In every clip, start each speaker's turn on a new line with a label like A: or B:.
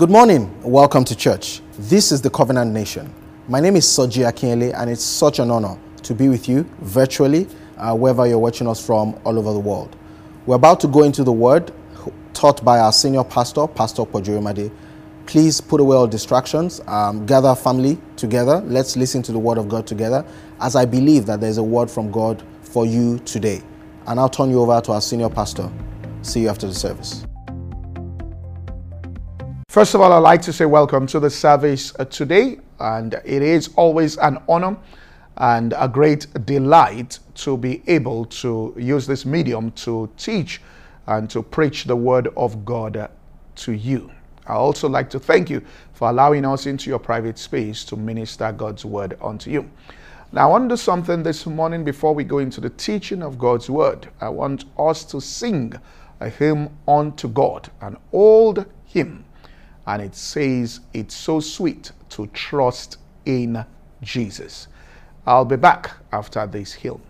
A: Good morning. Welcome to church. This is the Covenant Nation. My name is Soji Akinyele, and it's such an honor to be with you virtually, uh, wherever you're watching us from all over the world. We're about to go into the Word taught by our senior pastor, Pastor Poju Oyemade. Please put away all distractions, um, gather family together. Let's listen to the Word of God together, as I believe that there's a word from God for you today. And I'll turn you over to our senior pastor. See you after the service.
B: First of all, I'd like to say welcome to the service uh, today, and it is always an honor and a great delight to be able to use this medium to teach and to preach the word of God uh, to you. I also like to thank you for allowing us into your private space to minister God's word unto you. Now, I want to do something this morning before we go into the teaching of God's word. I want us to sing a hymn unto God, an old hymn and it says it's so sweet to trust in Jesus. I'll be back after this hymn.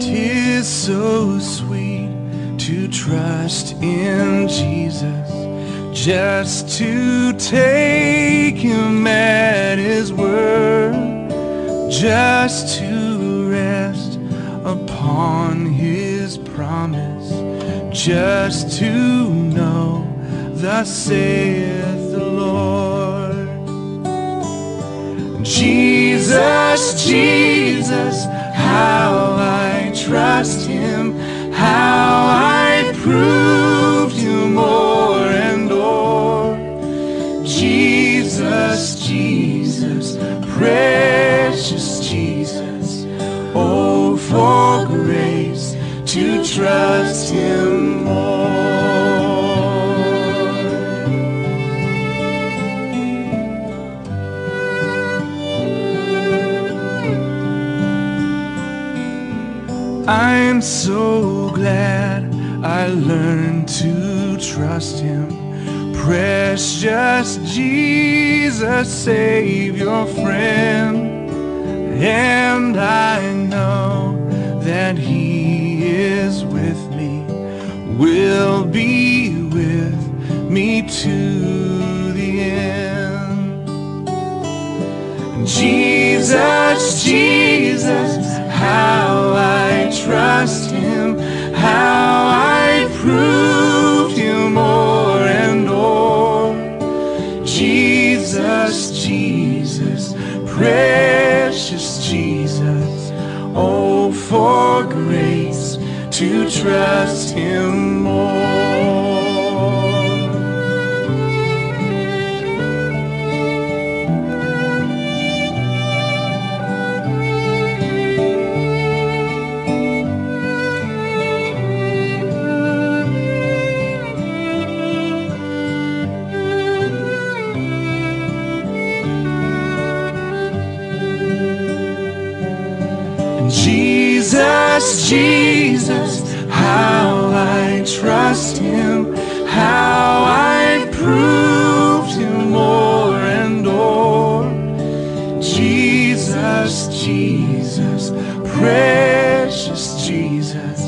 C: Tis so sweet to trust in Jesus just to take him at his word, just to rest upon his promise, just to know, thus saith the Lord. Jesus, Jesus, how I trust him, how I proved him more Jesus, Jesus, precious Jesus, oh, for grace to trust him more. I'm so glad I learned to trust. Precious Jesus, Savior, friend. And I know that He is with me, will be with me to the end. Jesus, Jesus, how I trust him, how precious Jesus, oh, for grace to trust him more. Jesus, Jesus, how I trust him, how I prove him more and more. Jesus, Jesus, precious Jesus,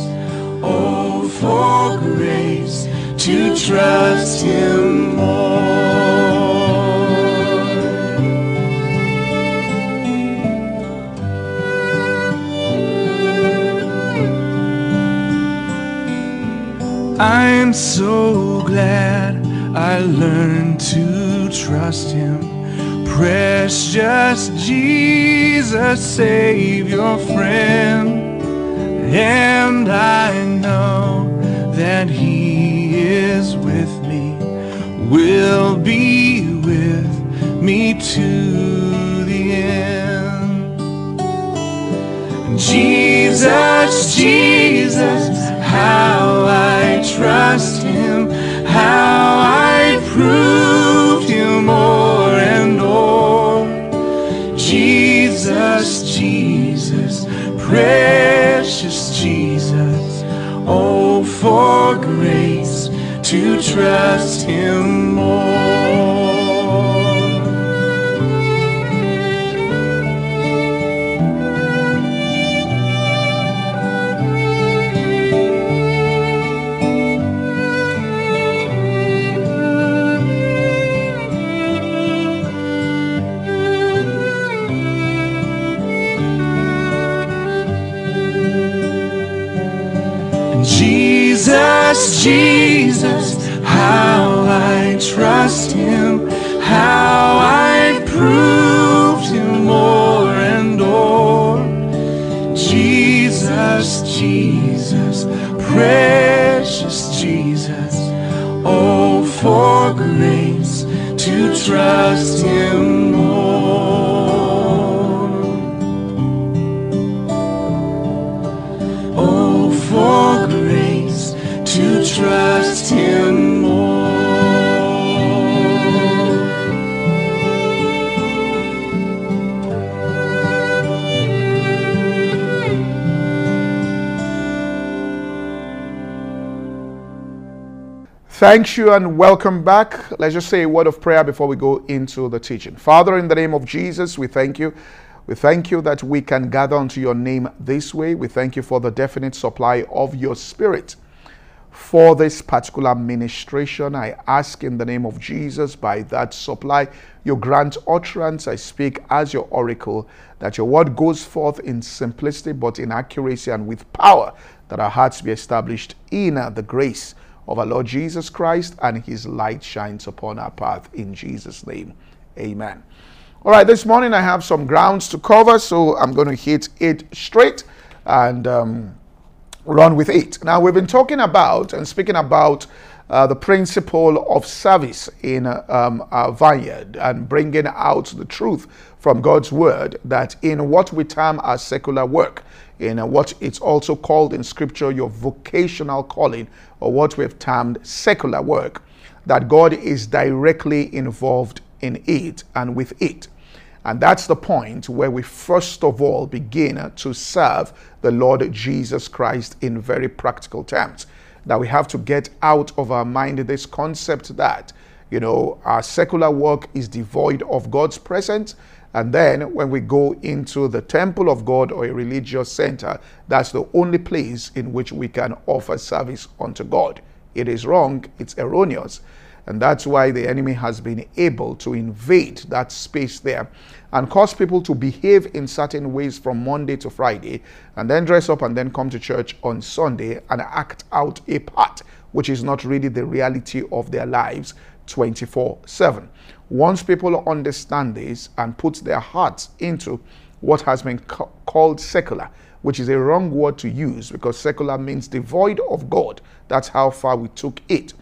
C: oh, for grace to trust so glad I learned to trust Him. Precious Jesus, Savior, friend. And I know that He is with me, will be with me to the end. Jesus, Jesus, how I trust how I proved him more and more. Jesus, Jesus, precious Jesus, oh, for grace to trust him Jesus, how I trust Him, how I prove Him more and more. Jesus, Jesus, precious Jesus, oh, for grace to trust
B: Thank you and welcome back. Let's just say a word of prayer before we go into the teaching. Father, in the name of Jesus, we thank you. We thank you that we can gather unto your name this way. We thank you for the definite supply of your spirit for this particular ministration. I ask in the name of Jesus, by that supply, you grant utterance. I speak as your oracle, that your word goes forth in simplicity, but in accuracy and with power, that our hearts be established in the grace of our Lord Jesus Christ and his light shines upon our path in Jesus' name. Amen. All right, this morning I have some grounds to cover, so I'm going to hit it straight and um, run with it. Now, we've been talking about and speaking about uh, the principle of service in um, our vineyard and bringing out the truth from God's word that in what we term as secular work, in what it's also called in scripture your vocational calling, or what we've termed secular work, that God is directly involved in it and with it. And that's the point where we first of all begin to serve the Lord Jesus Christ in very practical terms. That we have to get out of our mind this concept that, you know, our secular work is devoid of God's presence. And then when we go into the temple of God or a religious center, that's the only place in which we can offer service unto God. It is wrong, it's erroneous. And that's why the enemy has been able to invade that space there and cause people to behave in certain ways from Monday to Friday and then dress up and then come to church on Sunday and act out a part, which is not really the reality of their lives 24 7. Once people understand this and put their hearts into what has been ca- called secular, which is a wrong word to use because secular means devoid of God. That's how far we took it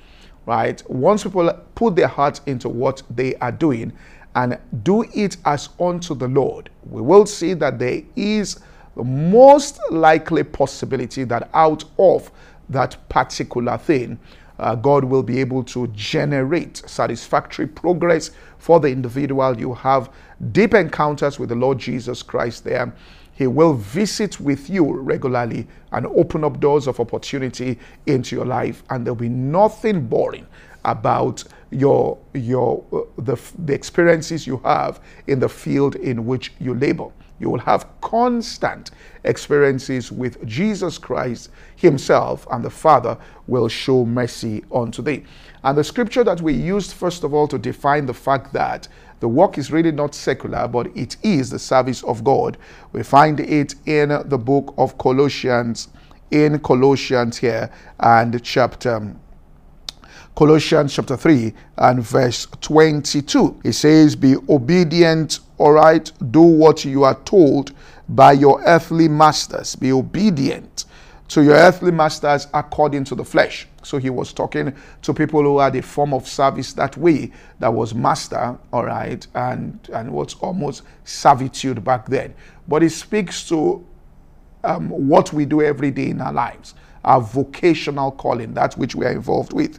B: right? Once people put their hearts into what they are doing and do it as unto the Lord, we will see that there is the most likely possibility that out of that particular thing, uh, God will be able to generate satisfactory progress for the individual. You have deep encounters with the Lord Jesus Christ there. He will visit with you regularly and open up doors of opportunity into your life, and there'll be nothing boring about your your uh, the, the experiences you have in the field in which you labor. You will have constant experiences with Jesus Christ Himself, and the Father will show mercy unto thee. And the scripture that we used, first of all, to define the fact that the work is really not secular, but it is the service of God. We find it in the book of Colossians, in Colossians here, and chapter Colossians chapter 3 and verse 22. It says, Be obedient, all right? Do what you are told by your earthly masters. Be obedient to your earthly masters according to the flesh. So he was talking to people who had a form of service that way, that was master, all right, and, and was almost servitude back then. But it speaks to um, what we do every day in our lives, our vocational calling, that which we are involved with.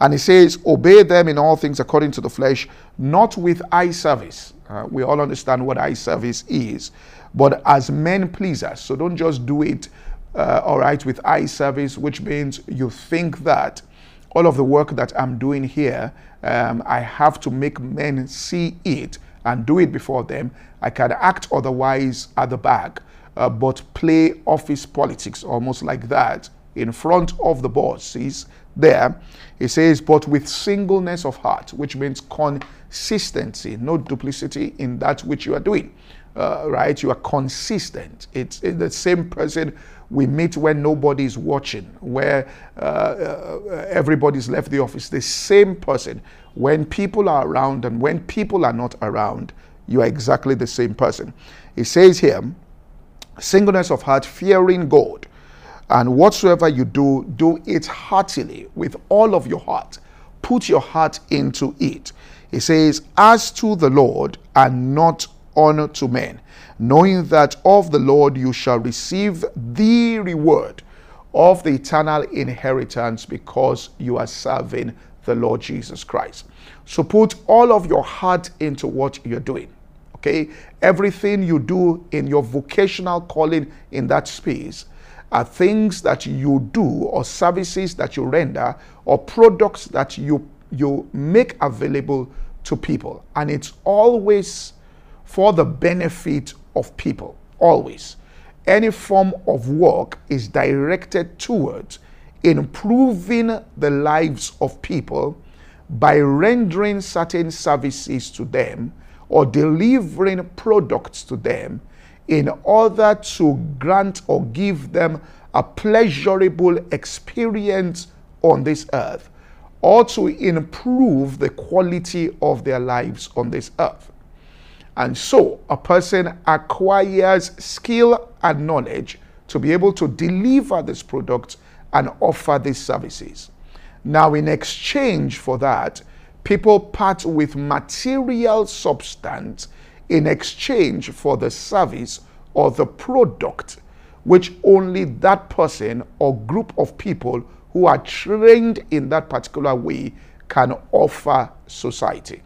B: And he says, Obey them in all things according to the flesh, not with eye service. Uh, we all understand what eye service is, but as men pleasers. So don't just do it, uh, all right, with eye service, which means you think that all of the work that I'm doing here, um, I have to make men see it and do it before them. I can act otherwise at the back, uh, but play office politics almost like that in front of the bosses there. It says, but with singleness of heart, which means consistency, no duplicity in that which you are doing. uh, right? You are consistent. It's, it's the same person we meet when nobody's watching, where uh, uh, everybody's left the office. The same person. When people are around and when people are not around, you are exactly the same person. It says here, singleness of heart, fearing God. And whatsoever you do, do it heartily with all of your heart. Put your heart into it. It says, as to the Lord and not unto men, knowing that of the Lord you shall receive the reward of the eternal inheritance because you are serving the Lord Jesus Christ. So put all of your heart into what you're doing. Okay? Everything you do in your vocational calling in that space are things that you do or services that you render or products that you you make available to people. And it's always for the benefit of people always. Any form of work is directed towards improving the lives of people by rendering certain services to them or delivering products to them in order to grant or give them a pleasurable experience on this earth or to improve the quality of their lives on this earth. And so a person acquires skill and knowledge to be able to deliver this product and offer these services. Now, in exchange for that, people part with material substance in exchange for the service or the product which only that person or group of people who are trained in that particular way can offer society.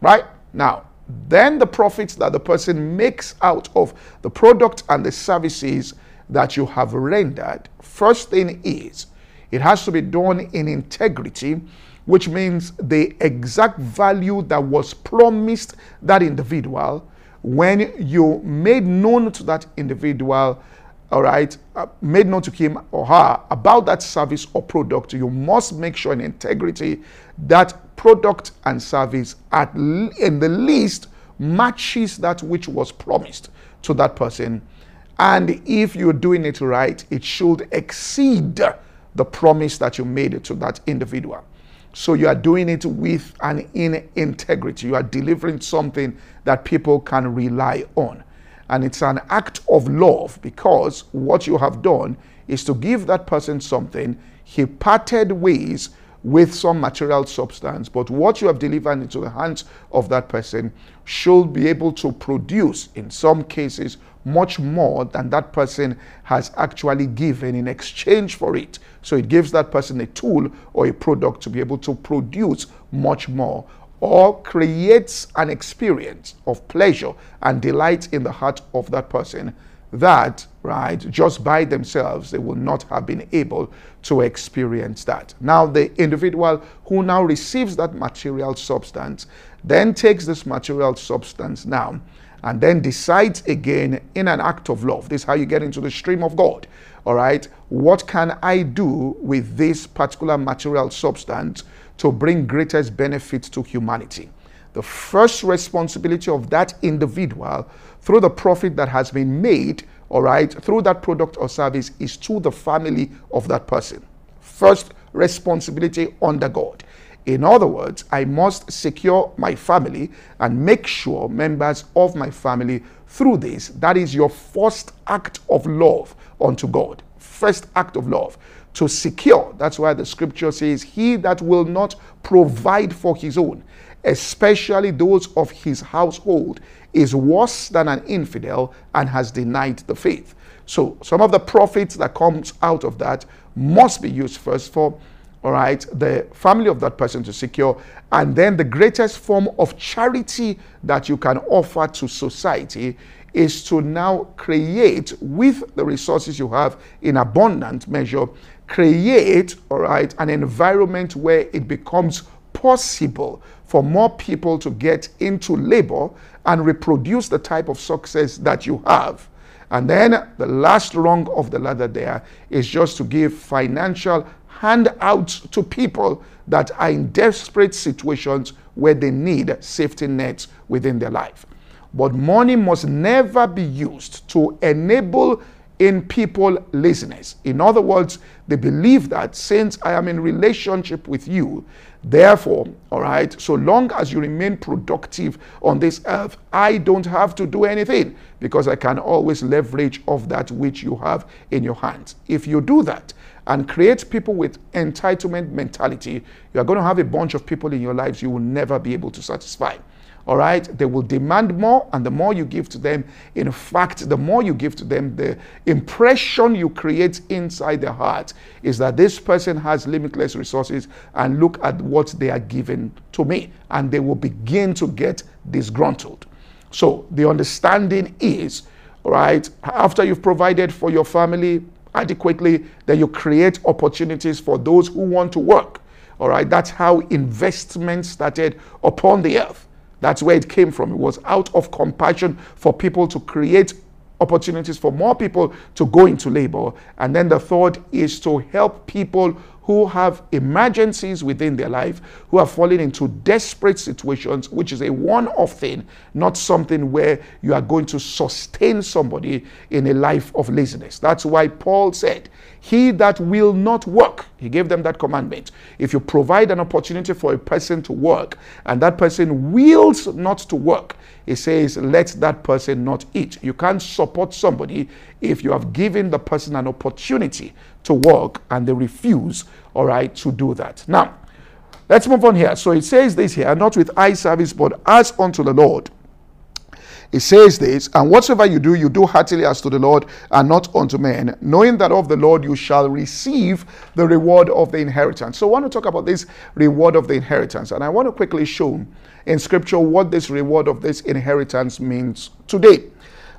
B: Right? Now, then the profits that the person makes out of the product and the services that you have rendered, first thing is it has to be done in integrity, which means the exact value that was promised that individual when you made known to that individual all right, uh, made known to him or her about that service or product, you must make sure in integrity that product and service at in the least matches that which was promised to that person. And if you're doing it right, it should exceed the promise that you made to that individual. So you are doing it with an in integrity. You are delivering something that people can rely on. And it's an act of love because what you have done is to give that person something. He parted ways with some material substance, but what you have delivered into the hands of that person should be able to produce, in some cases, much more than that person has actually given in exchange for it. So it gives that person a tool or a product to be able to produce much more or creates an experience of pleasure and delight in the heart of that person that, right, just by themselves, they will not have been able to experience that. Now, the individual who now receives that material substance then takes this material substance now and then decides again in an act of love. This is how you get into the stream of God. All right, what can I do with this particular material substance to bring greatest benefit to humanity. The first responsibility of that individual through the profit that has been made, all right, through that product or service is to the family of that person. First responsibility under God. In other words, I must secure my family and make sure members of my family through this. That is your first act of love unto God. First act of love to secure. That's why the scripture says, He that will not provide for his own, especially those of his household, is worse than an infidel and has denied the faith. So some of the profits that comes out of that must be used first for all right, the family of that person to secure. And then the greatest form of charity that you can offer to society is to now create with the resources you have in abundant measure create, all right, an environment where it becomes possible for more people to get into labor and reproduce the type of success that you have. And then the last rung of the ladder there is just to give financial handouts to people that are in desperate situations where they need safety nets within their life. But money must never be used to enable in people laziness. In other words, they believe that since I am in relationship with you, therefore, all right, so long as you remain productive on this earth, I don't have to do anything because I can always leverage of that which you have in your hands. If you do that, and create people with entitlement mentality, you are going to have a bunch of people in your lives you will never be able to satisfy all right? They will demand more and the more you give to them in fact the more you give to them the impression you create inside their heart is that this person has limitless resources and look at what they are giving to me and they will begin to get disgruntled. So the understanding is right after you've provided for your family adequately then you create opportunities for those who want to work all right that's how investment started upon the earth that's where it came from. It was out of compassion for people to create opportunities for more people to go into labor. And then the third is to help people who have emergencies within their life, who are falling into desperate situations, which is a one off thing, not something where you are going to sustain somebody in a life of laziness. That's why Paul said, He that will not work, he gave them that commandment. If you provide an opportunity for a person to work and that person wills not to work, he says, let that person not eat. You can't support somebody if you have given the person an opportunity to work and they refuse, all right, to do that. Now, let's move on here. So it says this here, not with eye service, but as unto the Lord. It says this, and whatsoever you do, you do heartily as to the Lord and not unto men, knowing that of the Lord you shall receive the reward of the inheritance. So I want to talk about this reward of the inheritance, and I want to quickly show in scripture what this reward of this inheritance means today.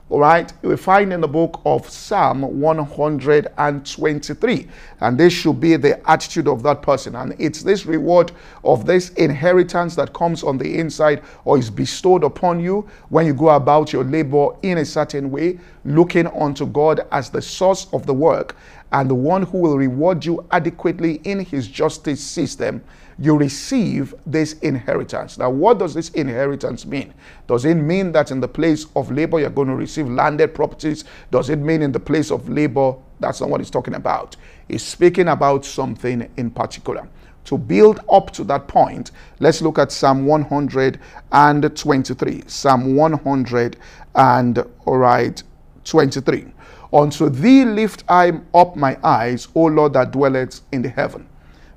B: All right, we find in the book of Psalm 123, and this should be the attitude of that person. And it's this reward of this inheritance that comes on the inside or is bestowed upon you when you go about your labor in a certain way, looking unto God as the source of the work and the one who will reward you adequately in his justice system you receive this inheritance. Now, what does this inheritance mean? Does it mean that in the place of labor you're going to receive landed properties? Does it mean in the place of labor? That's not what he's talking about. He's speaking about something in particular. To build up to that point, let's look at Psalm 123. Psalm 100 and all right, 23. Unto thee lift I up my eyes, O Lord that dwelleth in the heaven.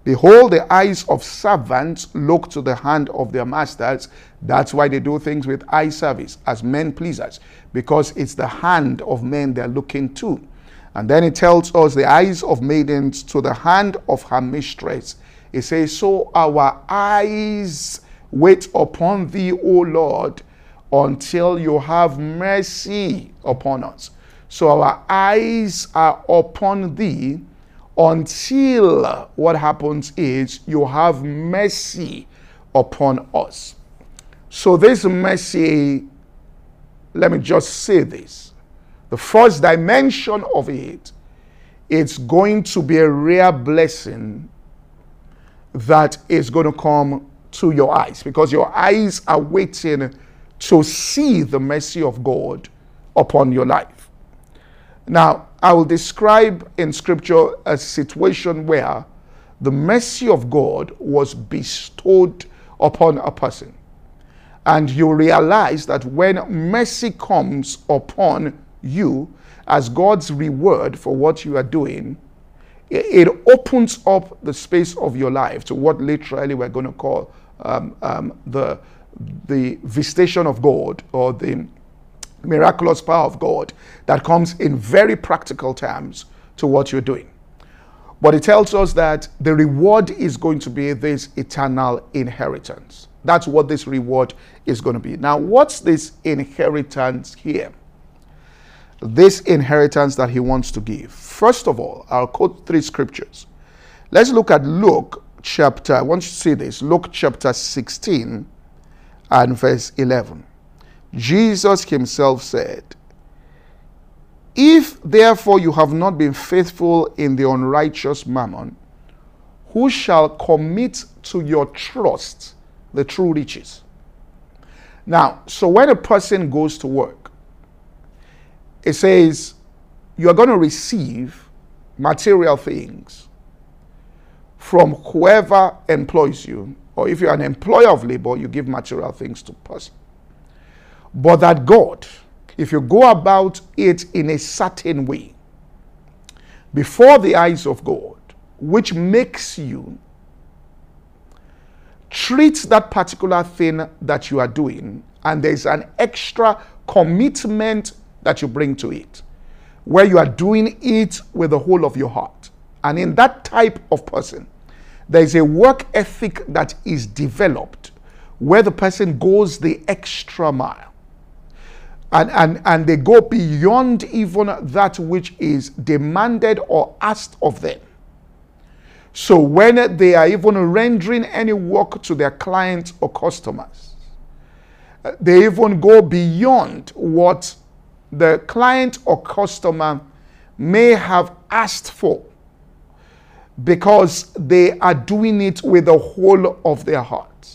B: Behold, the eyes of servants look to the hand of their masters. That's why they do things with eye service as men pleasers, because it's the hand of men they're looking to. And then it tells us the eyes of maidens to the hand of her mistress. It says, So our eyes wait upon thee, O Lord, until you have mercy upon us. So our eyes are upon thee until what happens is you have mercy upon us. So, this mercy, let me just say this the first dimension of it, it's going to be a rare blessing that is going to come to your eyes because your eyes are waiting to see the mercy of God upon your life. Now, I will describe in scripture a situation where the mercy of God was bestowed upon a person. And you realize that when mercy comes upon you as God's reward for what you are doing, it opens up the space of your life to what literally we're going to call um, um, the, the visitation of God or the miraculous power of God that comes in very practical terms to what you're doing. But it tells us that the reward is going to be this eternal inheritance. That's what this reward is going to be. Now, what's this inheritance here? This inheritance that he wants to give. First of all, I'll quote three scriptures. Let's look at Luke chapter, I want you to see this, Luke chapter 16 and verse 11. Jesus himself said, If therefore you have not been faithful in the unrighteous mammon, who shall commit to your trust the true riches? Now, so when a person goes to work, it says you are going to receive material things from whoever employs you, or if you're an employer of labor, you give material things to person. But that God, if you go about it in a certain way, before the eyes of God, which makes you treat that particular thing that you are doing, and there's an extra commitment that you bring to it, where you are doing it with the whole of your heart. And in that type of person, there is a work ethic that is developed where the person goes the extra mile. And, and, and they go beyond even that which is demanded or asked of them. So when they are even rendering any work to their clients or customers, uh, they even go beyond what the client or customer may have asked for because they are doing it with the whole of their heart.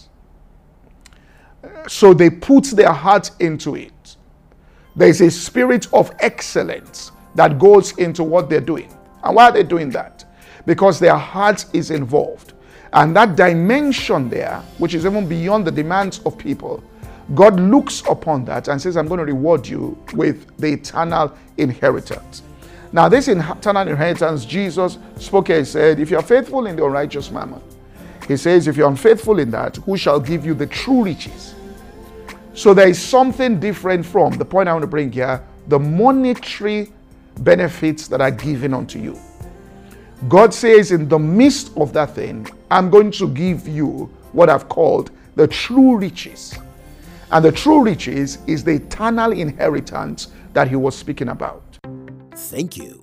B: Uh, so they put their heart into it. There is a spirit of excellence that goes into what they're doing. And why are they doing that? Because their heart is involved. And that dimension there, which is even beyond the demands of people, God looks upon that and says, I'm going to reward you with the eternal inheritance. Now, this eternal inheritance, Jesus spoke here, he said, If you are faithful in the unrighteous mammon, he says, If you're unfaithful in that, who shall give you the true riches? So there is something different from the point I want to bring here the monetary benefits that are given unto you. God says, in the midst of that thing, I'm going to give you what I've called the true riches. And the true riches is the eternal inheritance that he was speaking about.
D: Thank you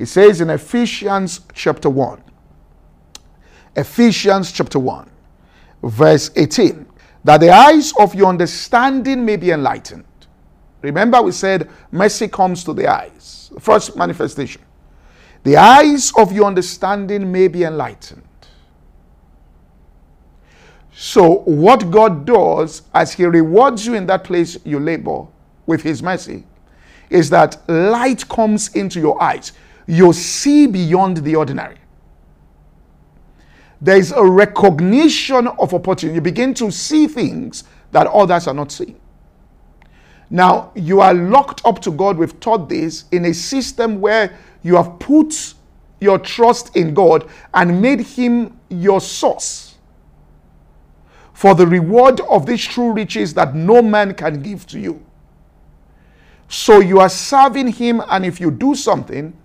B: It says in Ephesians chapter 1, Ephesians chapter 1, verse 18, that the eyes of your understanding may be enlightened. Remember, we said mercy comes to the eyes, first manifestation. The eyes of your understanding may be enlightened. So, what God does as He rewards you in that place you labor with His mercy is that light comes into your eyes you see beyond the ordinary. There is a recognition of opportunity. You begin to see things that others are not seeing. Now, you are locked up to God. We've taught this in a system where you have put your trust in God and made Him your source for the reward of these true riches that no man can give to you. So you are serving Him, and if you do something,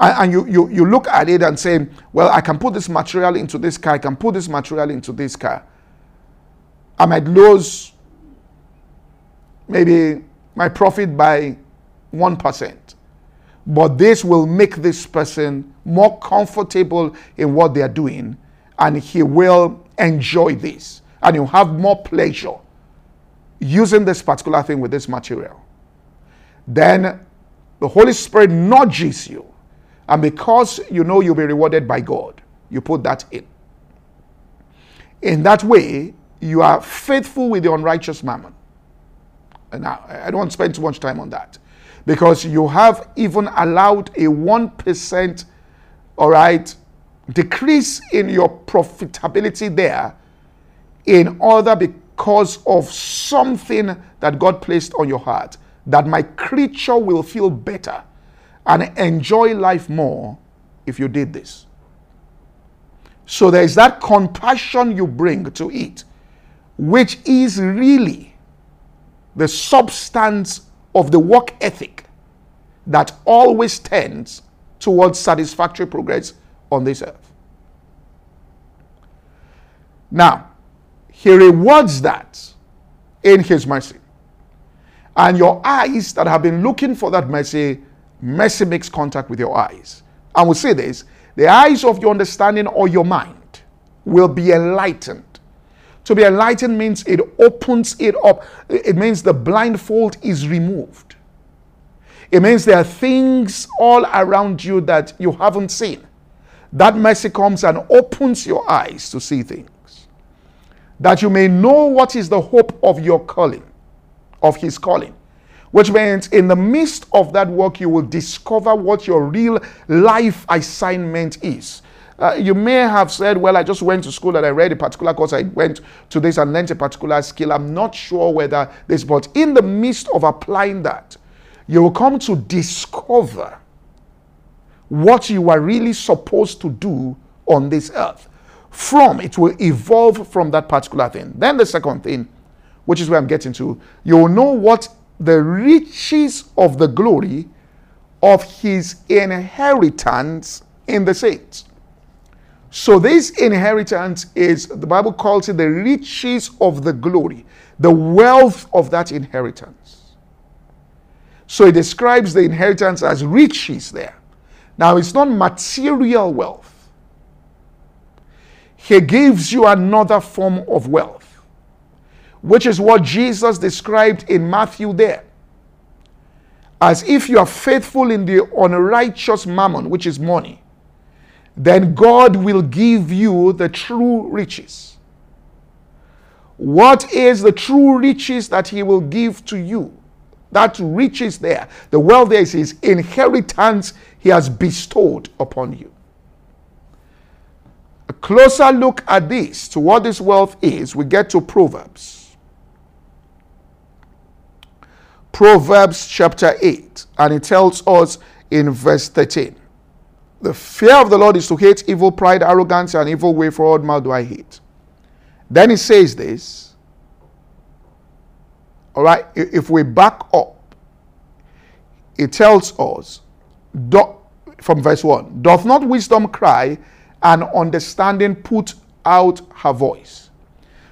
B: and, you, you, you look at it and say, well, I can put this material into this car, I can put this material into this car. I might lose maybe my profit by 1%. But this will make this person more comfortable in what they are doing, and he will enjoy this, and he'll have more pleasure using this particular thing with this material. Then the Holy Spirit nudges you and because you know you'll be rewarded by God, you put that in. In that way, you are faithful with the unrighteous mammon. And now, I don't want to spend too much time on that. because you have even allowed a 1%, all right, decrease in your profitability there in order because of something that God placed on your heart that my creature will feel better and enjoy life more if you did this. So there is that compassion you bring to it, which is really the substance of the work ethic that always tends towards satisfactory progress on this earth. Now, he rewards that in his mercy. And your eyes that have been looking for that mercy, mercy makes contact with your eyes. And we'll say this the eyes of your understanding or your mind will be enlightened. To be enlightened means it opens it up, it means the blindfold is removed. It means there are things all around you that you haven't seen. That mercy comes and opens your eyes to see things. That you may know what is the hope of your calling, of his calling. Which means in the midst of that work, you will discover what your real life assignment is. Uh, you may have said, Well, I just went to school and I read a particular course, I went to this and learned a particular skill. I'm not sure whether this, but in the midst of applying that, you will come to discover what you are really supposed to do on this earth. From it will evolve from that particular thing. Then the second thing, which is where I'm getting to, you will know what the riches of the glory of his inheritance in the saints. So, this inheritance is, the Bible calls it the riches of the glory, the wealth of that inheritance. So, it describes the inheritance as riches there. Now, it's not material wealth, He gives you another form of wealth, which is what Jesus described in Matthew there. As if you are faithful in the unrighteous mammon, which is money then God will give you the true riches. What is the true riches that He will give to you? That riches there, the wealth there is His inheritance He has bestowed upon you. A closer look at this, to what this wealth is, we get to Proverbs. Proverbs chapter 8, and it tells us in verse 13. The fear of the Lord is to hate evil, pride, arrogance, and evil way forward mouth do I hate. Then he says this. All right, if we back up, it tells us do, from verse 1 Doth not wisdom cry, and understanding put out her voice?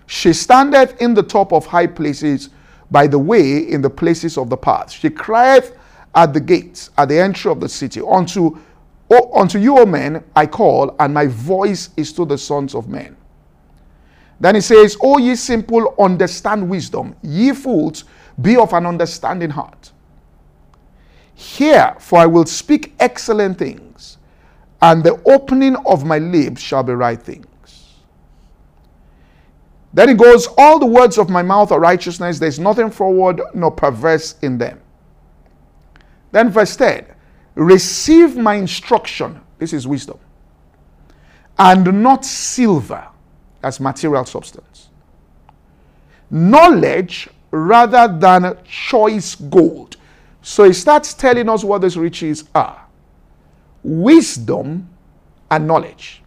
B: She standeth in the top of high places, by the way, in the places of the path. She crieth at the gates, at the entry of the city, unto unto you, O men, I call, and my voice is to the sons of men. Then he says, O ye simple, understand wisdom. Ye fools, be of an understanding heart. Hear, for I will speak excellent things, and the opening of my lips shall be right things. Then it goes, All the words of my mouth are righteousness, there's nothing forward nor perverse in them. Then verse 10 Receive my instruction. This is wisdom. And not silver as material substance. Knowledge rather than choice gold. So he starts telling us what these riches are wisdom and knowledge.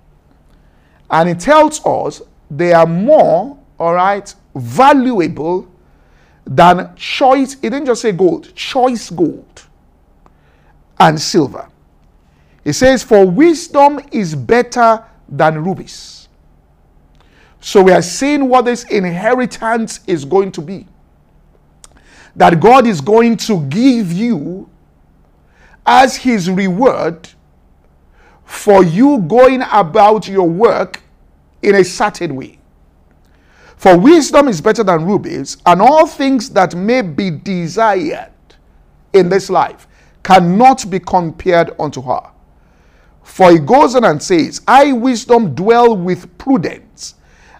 B: And he tells us they are more, all right, valuable than choice. He didn't just say gold, choice gold and silver. He says, For wisdom is better than rubies. So we are seeing what this inheritance is going to be. That God is going to give you as his reward for you going about your work in a certain way. For wisdom is better than rubies, and all things that may be desired in this life cannot be compared unto her. For he goes on and says, I, wisdom, dwell with prudence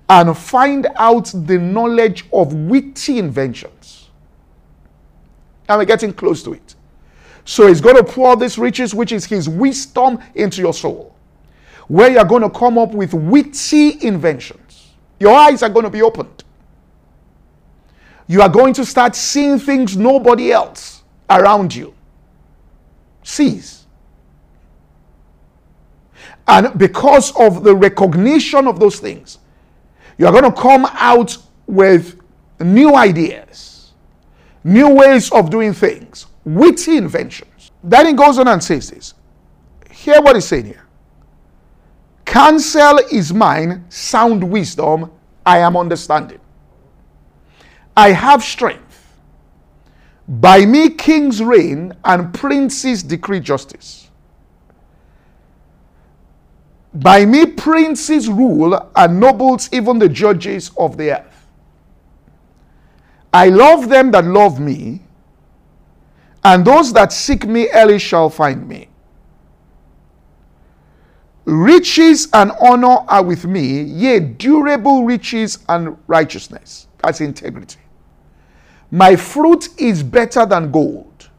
B: and find out the knowledge of witty inventions. Now we're getting close to it. So he's going to pour this riches, which is his wisdom, into your soul. Where you're going to come up with witty inventions. Your eyes are going to be opened. You are going to start seeing things nobody else around you sees. And because of the recognition of those things, you are going to come out with new ideas, new ways of doing things, witty inventions. Then he goes on and says this. Hear what he's saying here. Counsel is mine, sound wisdom, I am understanding. I have strength. By me kings reign and princes decree justice. By me princes rule and nobles even the judges of the earth. I love them that love me, and those that seek me early shall find me. Riches and honor are with me, yea, durable riches and righteousness. That's integrity. My fruit is better than gold,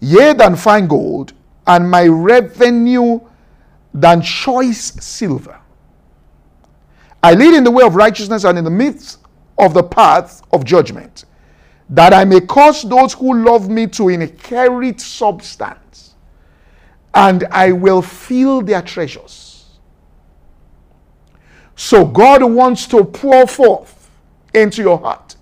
B: yea, than fine gold, and my revenue than choice silver. I lead in the way of righteousness and in the midst of the path of judgment, that I may cause those who love me to inherit substance, and I will fill their treasures. So God wants to pour forth into your heart.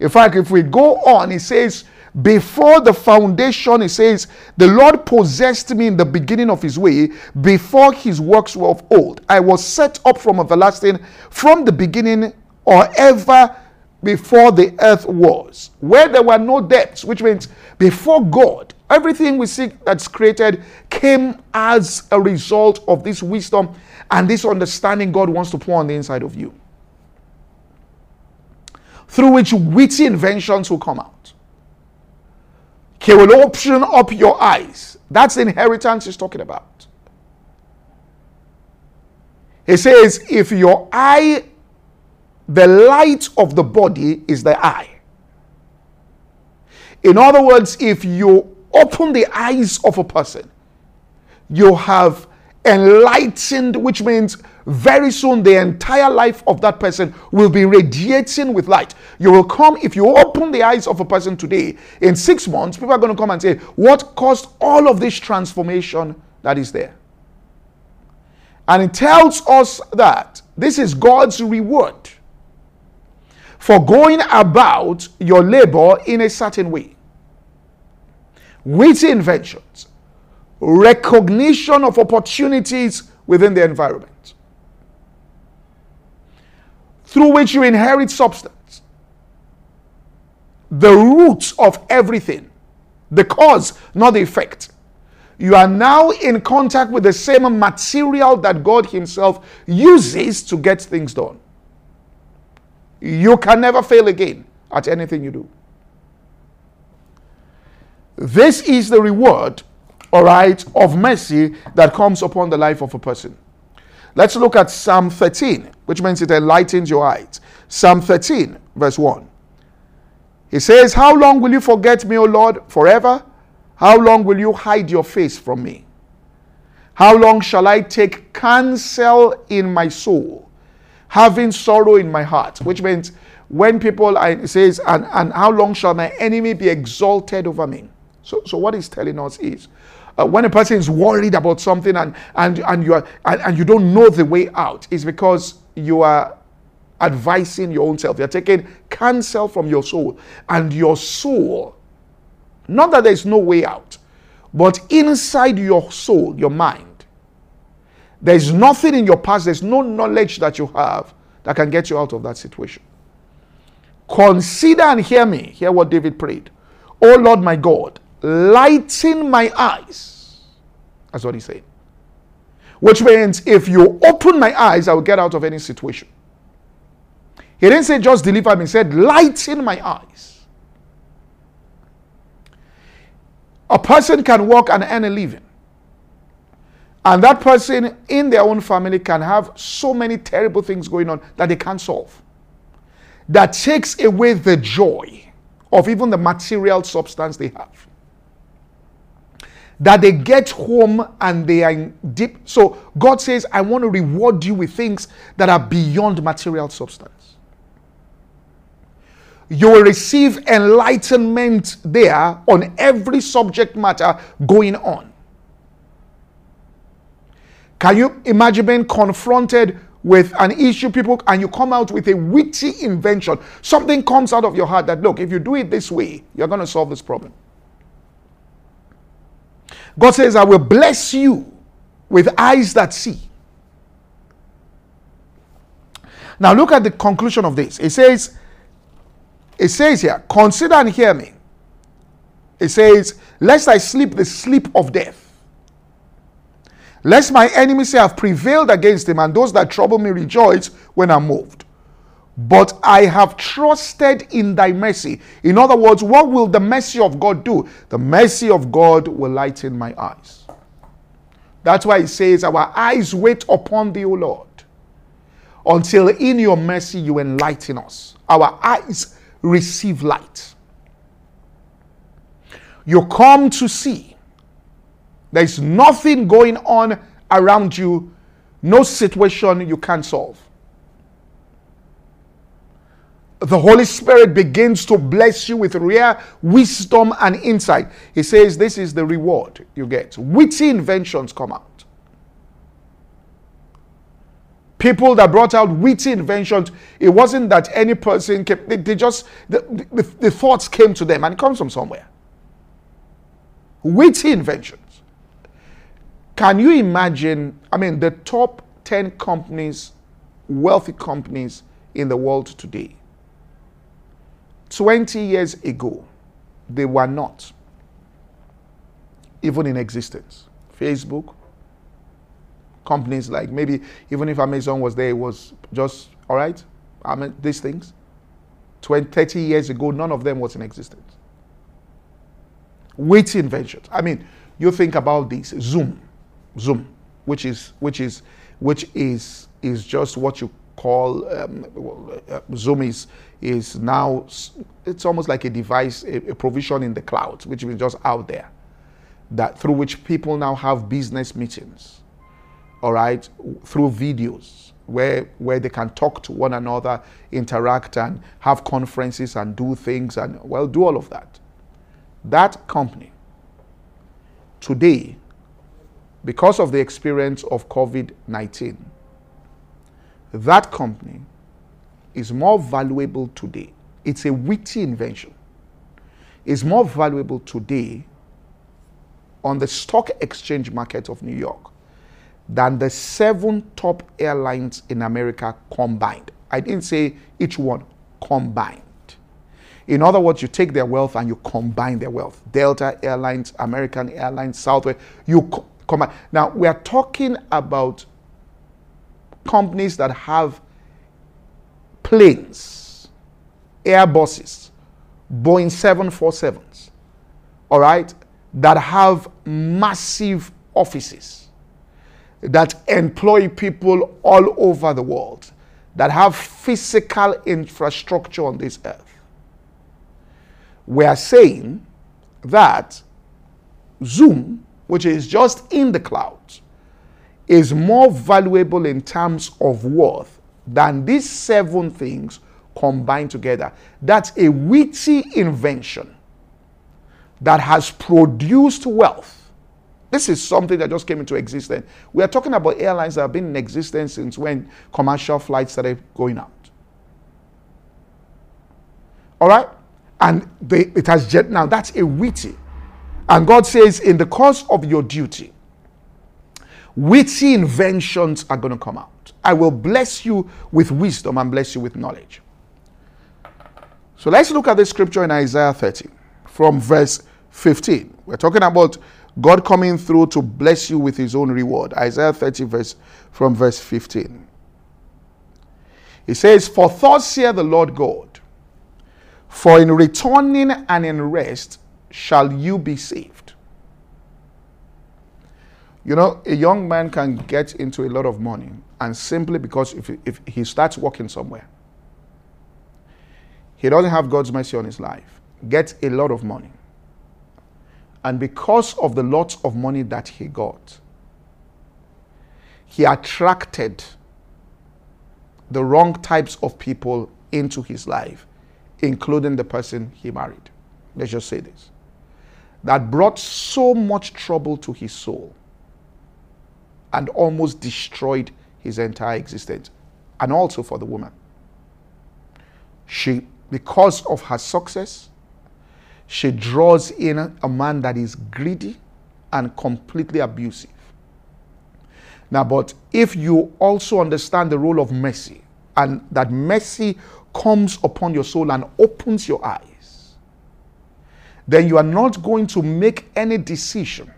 B: In fact, if we go on, he says, before the foundation, he says, the Lord possessed me in the beginning of his way, before his works were of old. I was set up from everlasting, from the beginning, or ever before the earth was, where there were no depths, which means before God, everything we see that's created came as a result of this wisdom and this understanding God wants to pour on the inside of you. Through which witty inventions will come out. He will open up your eyes. That's the inheritance he's talking about. He says, if your eye, the light of the body is the eye. In other words, if you open the eyes of a person, you have enlightened, which means very soon the entire life of that person will be radiating with light. You will come, if you open the eyes of a person today, in six months, people are going to come and say, What caused all of this transformation that is there? And it tells us that this is God's reward for going about your labor in a certain way. Witty inventions, recognition of opportunities within the environment, through which you inherit substance. The root of everything, the cause, not the effect. You are now in contact with the same material that God Himself uses to get things done. You can never fail again at anything you do. This is the reward, all right, of mercy that comes upon the life of a person. Let's look at Psalm 13, which means it enlightens your eyes. Psalm 13, verse 1. He says, How long will you forget me, O Lord, forever? How long will you hide your face from me? How long shall I take counsel in my soul, having sorrow in my heart? Which means when people, it says, and, and how long shall my enemy be exalted over me? So, so what he's telling us is, uh, when a person is worried about something and and and you are and, and you don't know the way out, it's because you are advising your own self. You're taking counsel from your soul, and your soul, not that there's no way out, but inside your soul, your mind, there's nothing in your past, there's no knowledge that you have that can get you out of that situation. Consider and hear me. Hear what David prayed. Oh Lord my God, lighten my eyes. That's what he's saying. Which means if you open my eyes, I will get out of any situation. He didn't say just deliver me, he said lighten my eyes. A person can work and earn a living. And that person in their own family can have so many terrible things going on that they can't solve. That takes away the joy of even the material substance they have. That they get home and they are in deep. So God says, I want to reward you with things that are beyond material substance. You will receive enlightenment there on every subject matter going on. Can you imagine being confronted with an issue, people, and you come out with a witty invention? Something comes out of your heart that, look, if you do it this way, you're going to solve this problem. God says, I will bless you with eyes that see. Now look at the conclusion of this. It says, it says here, consider and hear me. It says, lest I sleep the sleep of death. Lest my enemies say I've prevailed against him, and those that trouble me rejoice when I'm moved. But I have trusted in thy mercy. In other words, what will the mercy of God do? The mercy of God will lighten my eyes. That's why he says, Our eyes wait upon thee, O Lord, until in your mercy you enlighten us. Our eyes receive light. You come to see. There's nothing going on around you, no situation you can't solve the Holy Spirit begins to bless you with rare wisdom and insight. He says, This is the reward you get. Witty inventions come out. People that brought out witty inventions, it wasn't that any person came, they, they just, the, the, the thoughts came to them and it comes from somewhere. Witty inventions. Can you imagine? I mean, the top 10 companies, wealthy companies in the world today 20 years ago, they were not even in existence. Facebook, companies like maybe even if Amazon was there, it was just all right. I mean, these things. 20, 30 years ago, none of them was in existence. Witty inventions. I mean, you think about this Zoom, Zoom, which is which is which is is just what you call um, uh, Zoom is is now it's almost like a device, a, a provision in the cloud, which is just out there, that through which people now have business meetings, all right, through videos where where they can talk to one another, interact, and have conferences and do things and well do all of that. That company today, because of the experience of COVID 19, that company is more valuable today. It's a witty invention. It's more valuable today on the stock exchange market of New York than the seven top airlines in America combined. I didn't say each one combined. In other words, you take their wealth and you combine their wealth. Delta Airlines, American Airlines, Southwest, you co- combine. Now, we are talking about companies that have planes, Airbuses, Boeing 747s, all right, that have massive offices, that employ people all over the world, that have physical infrastructure on this earth. We are saying that Zoom, which is just in the clouds, is more valuable in terms of worth than these seven things combined together. That's a witty invention that has produced wealth. This is something that just came into existence. We are talking about airlines that have been in existence since when commercial flights started going out. All right? And they, it has jet now. That's a witty. And God says, in the course of your duty, witty inventions are going to come out. I will bless you with wisdom and bless you with knowledge. So let's look at the scripture in Isaiah 30 from verse 15. We're talking about God coming through to bless you with his own reward. Isaiah 30 verse from verse 15. He says, For thus saith the Lord God, for in returning and in rest shall you be saved. You know, a young man can get into a lot of money, and simply because if, if he starts working somewhere, he doesn't have God's mercy on his life, gets a lot of money, And because of the lots of money that he got, he attracted the wrong types of people into his life, including the person he married. Let's just say this. That brought so much trouble to his soul and almost destroyed his entire existence, and also for the woman. She, because of her success, she draws in a man that is greedy and completely abusive. Now, but if you also understand the role of mercy and that mercy comes upon your soul and opens your eyes, then you are not going to make any decision.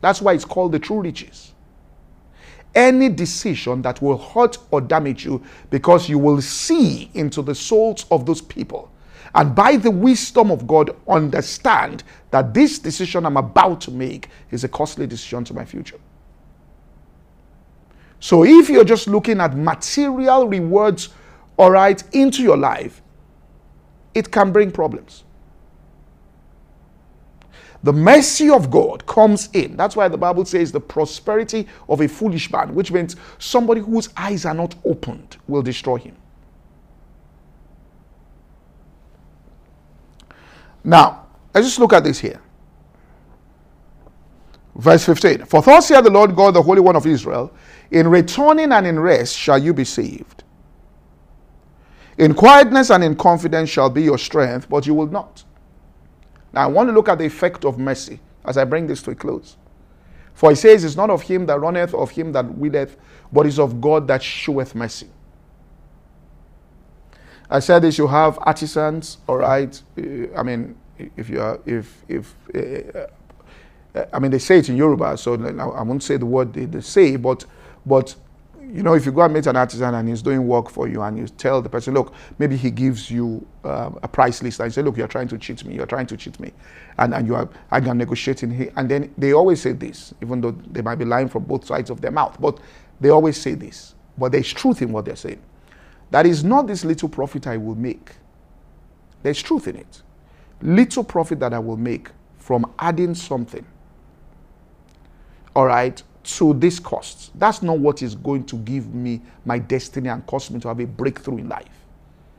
B: That's why it's called the true riches. Any decision that will hurt or damage you because you will see into the souls of those people and by the wisdom of God, understand that this decision I'm about to make is a costly decision to my future. So if you're just looking at material rewards, all right, into your life, it can bring problems. The mercy of God comes in. That's why the Bible says the prosperity of a foolish man, which means somebody whose eyes are not opened, will destroy him. Now, let's just look at this here. Verse 15 For thus saith the Lord God, the Holy One of Israel, in returning and in rest shall you be saved. In quietness and in confidence shall be your strength, but you will not. Now, I want to look at the effect of mercy as I bring this to a close. For he says, It's not of him that runneth, of him that willeth, but is of God that showeth mercy. I said this: you have artisans, all right. Uh, I mean, if you are, if if uh, uh, I mean, they say it in Yoruba, so I won't say the word they, they say, but but you know, if you go and meet an artisan and he's doing work for you, and you tell the person, look, maybe he gives you um, a price list, and you say, look, you're trying to cheat me, you're trying to cheat me, and and you are, I can negotiating and then they always say this, even though they might be lying from both sides of their mouth, but they always say this, but there's truth in what they're saying. That is not this little profit I will make. There's truth in it. Little profit that I will make from adding something, all right, to this cost. That's not what is going to give me my destiny and cause me to have a breakthrough in life.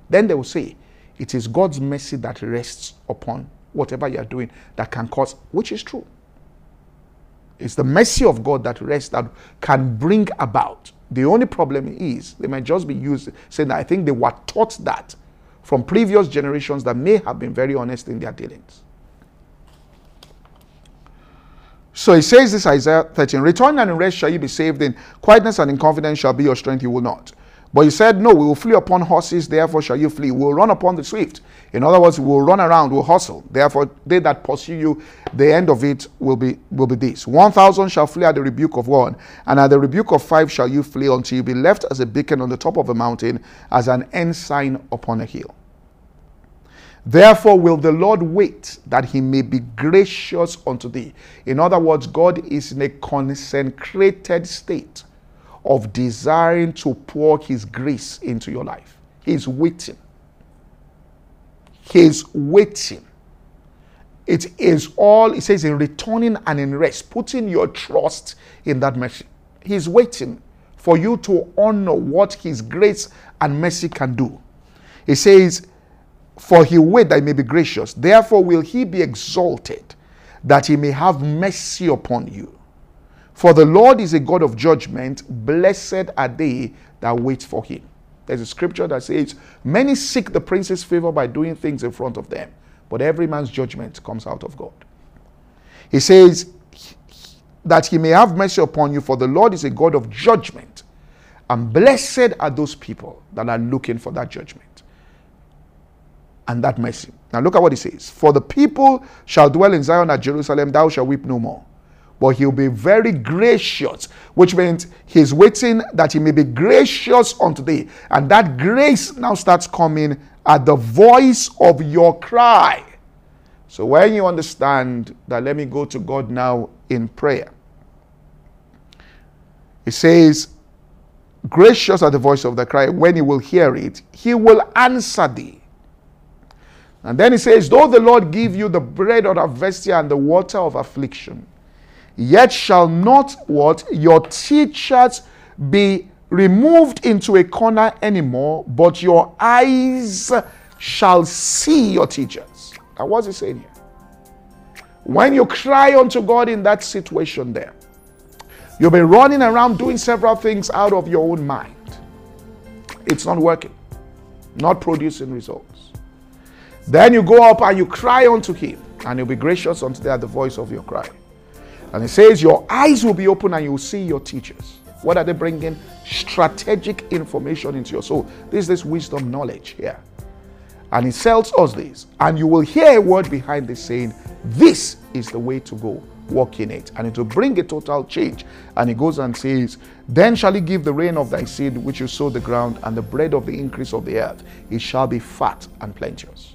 B: Then they will say, it is God's mercy that rests upon whatever you are doing that can cause, which is true. It's the mercy of God that rests that can bring about the only problem is they might just be used saying that I think they were taught that from previous generations that may have been very honest in their dealings. So he says this Isaiah 13 Return and in rest shall you be saved, in quietness and in confidence shall be your strength, you will not. But he said, No, we will flee upon horses, therefore shall you flee. We will run upon the swift. In other words, we will run around, we'll hustle. Therefore, they that pursue you, the end of it will be will be this. One thousand shall flee at the rebuke of one, and at the rebuke of five shall you flee until you be left as a beacon on the top of a mountain, as an ensign upon a hill. Therefore will the Lord wait that he may be gracious unto thee. In other words, God is in a consecrated state of desiring to pour His grace into your life. He's waiting. He's waiting. It is all, it says, in returning and in rest, putting your trust in that mercy. He's waiting for you to honor what His grace and mercy can do. He says, For he wait that he may be gracious. Therefore will he be exalted, that he may have mercy upon you. For the Lord is a God of judgment. Blessed are they that wait for him. There's a scripture that says, Many seek the prince's favor by doing things in front of them, but every man's judgment comes out of God. He says, That he may have mercy upon you, for the Lord is a God of judgment. And blessed are those people that are looking for that judgment and that mercy. Now look at what he says. For the people shall dwell in Zion at Jerusalem, thou shalt weep no more but he'll be very gracious, which means he's waiting that he may be gracious unto thee. And that grace now starts coming at the voice of your cry. So when you understand that, let me go to God now in prayer. He says, Gracious at the voice of the cry, when he will hear it, he will answer thee. And then he says, Though the Lord give you the bread of adversity and the water of affliction, yet shall not what? Your teachers be removed into a corner anymore, but your eyes shall see your teachers. Now, what's he saying here? When you cry unto God in that situation there, you've been running around doing several things out of your own mind. It's not working, not producing results. Then you go up and you cry unto Him, and He'll be gracious unto thee at the voice of your cry. And He says, Your eyes will be open and you'll see your teachers. What are they bringing? Strategic information into your soul. This is wisdom knowledge here. And He tells us this, and you will hear a word behind this saying, This is the way to go walk in it. And it will bring a total change. And he goes and says, Then shall he give the rain of thy seed which you sow the ground, and the bread of the increase of the earth. It shall be fat and plenteous.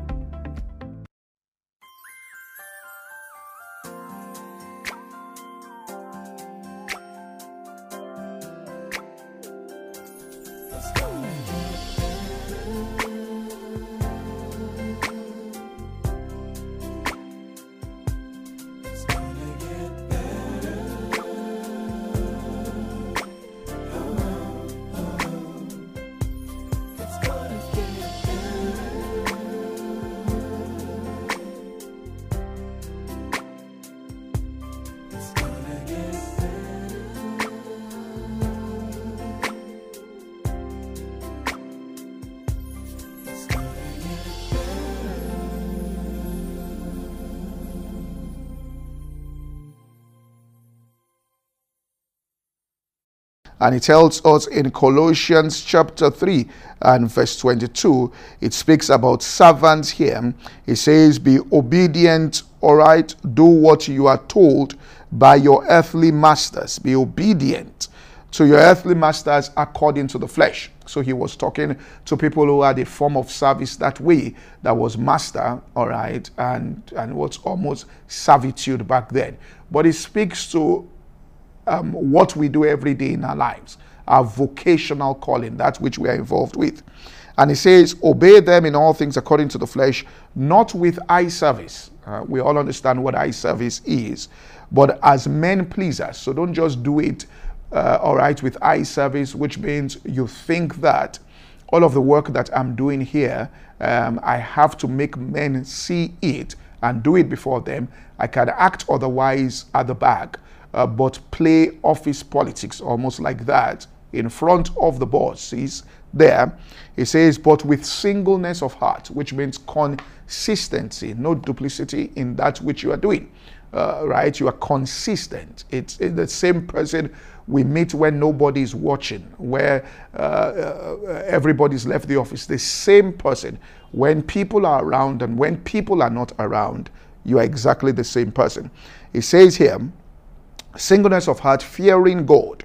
B: And he tells us in Colossians chapter 3 and verse 22, it speaks about servants here. He says, Be obedient, all right? Do what you are told by your earthly masters. Be obedient to your earthly masters according to the flesh. So he was talking to people who had a form of service that way, that was master, all right, and, and was almost servitude back then. But he speaks to um, what we do every day in our lives, our vocational calling, that which we are involved with. And he says, Obey them in all things according to the flesh, not with eye service. Uh, we all understand what eye service is, but as men pleasers. So don't just do it, uh, all right, with eye service, which means you think that all of the work that I'm doing here, um, I have to make men see it and do it before them. I can act otherwise at the back uh, but play office politics almost like that in front of the boss. bosses there. He says, but with singleness of heart, which means consistency, no duplicity in that which you are doing. Uh, right? You are consistent. It's, it's, the same person we meet when nobody is watching, where uh, uh, everybody's left the office. The same person. When people are around and when people are not around, you are exactly the same person. He says here, singleness of heart, fearing God.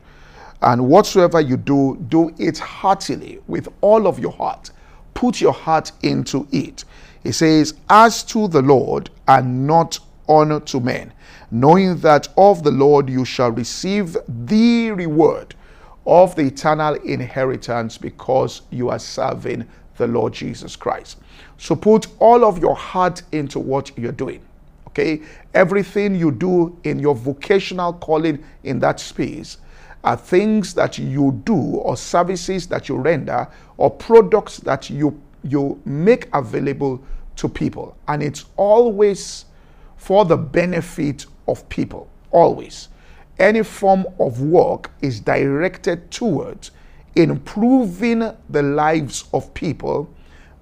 B: And whatsoever you do, do it heartily with all of your heart. Put your heart into it. He says, As to the Lord, and not honor to men, knowing that of the Lord you shall receive the reward of the eternal inheritance because you are serving the Lord Jesus Christ. So put all of your heart into what you're doing. Okay? Everything you do in your vocational calling in that space are things that you do or services that you render or products that you you make available to people and it's always for the benefit of people always any form of work is directed towards improving the lives of people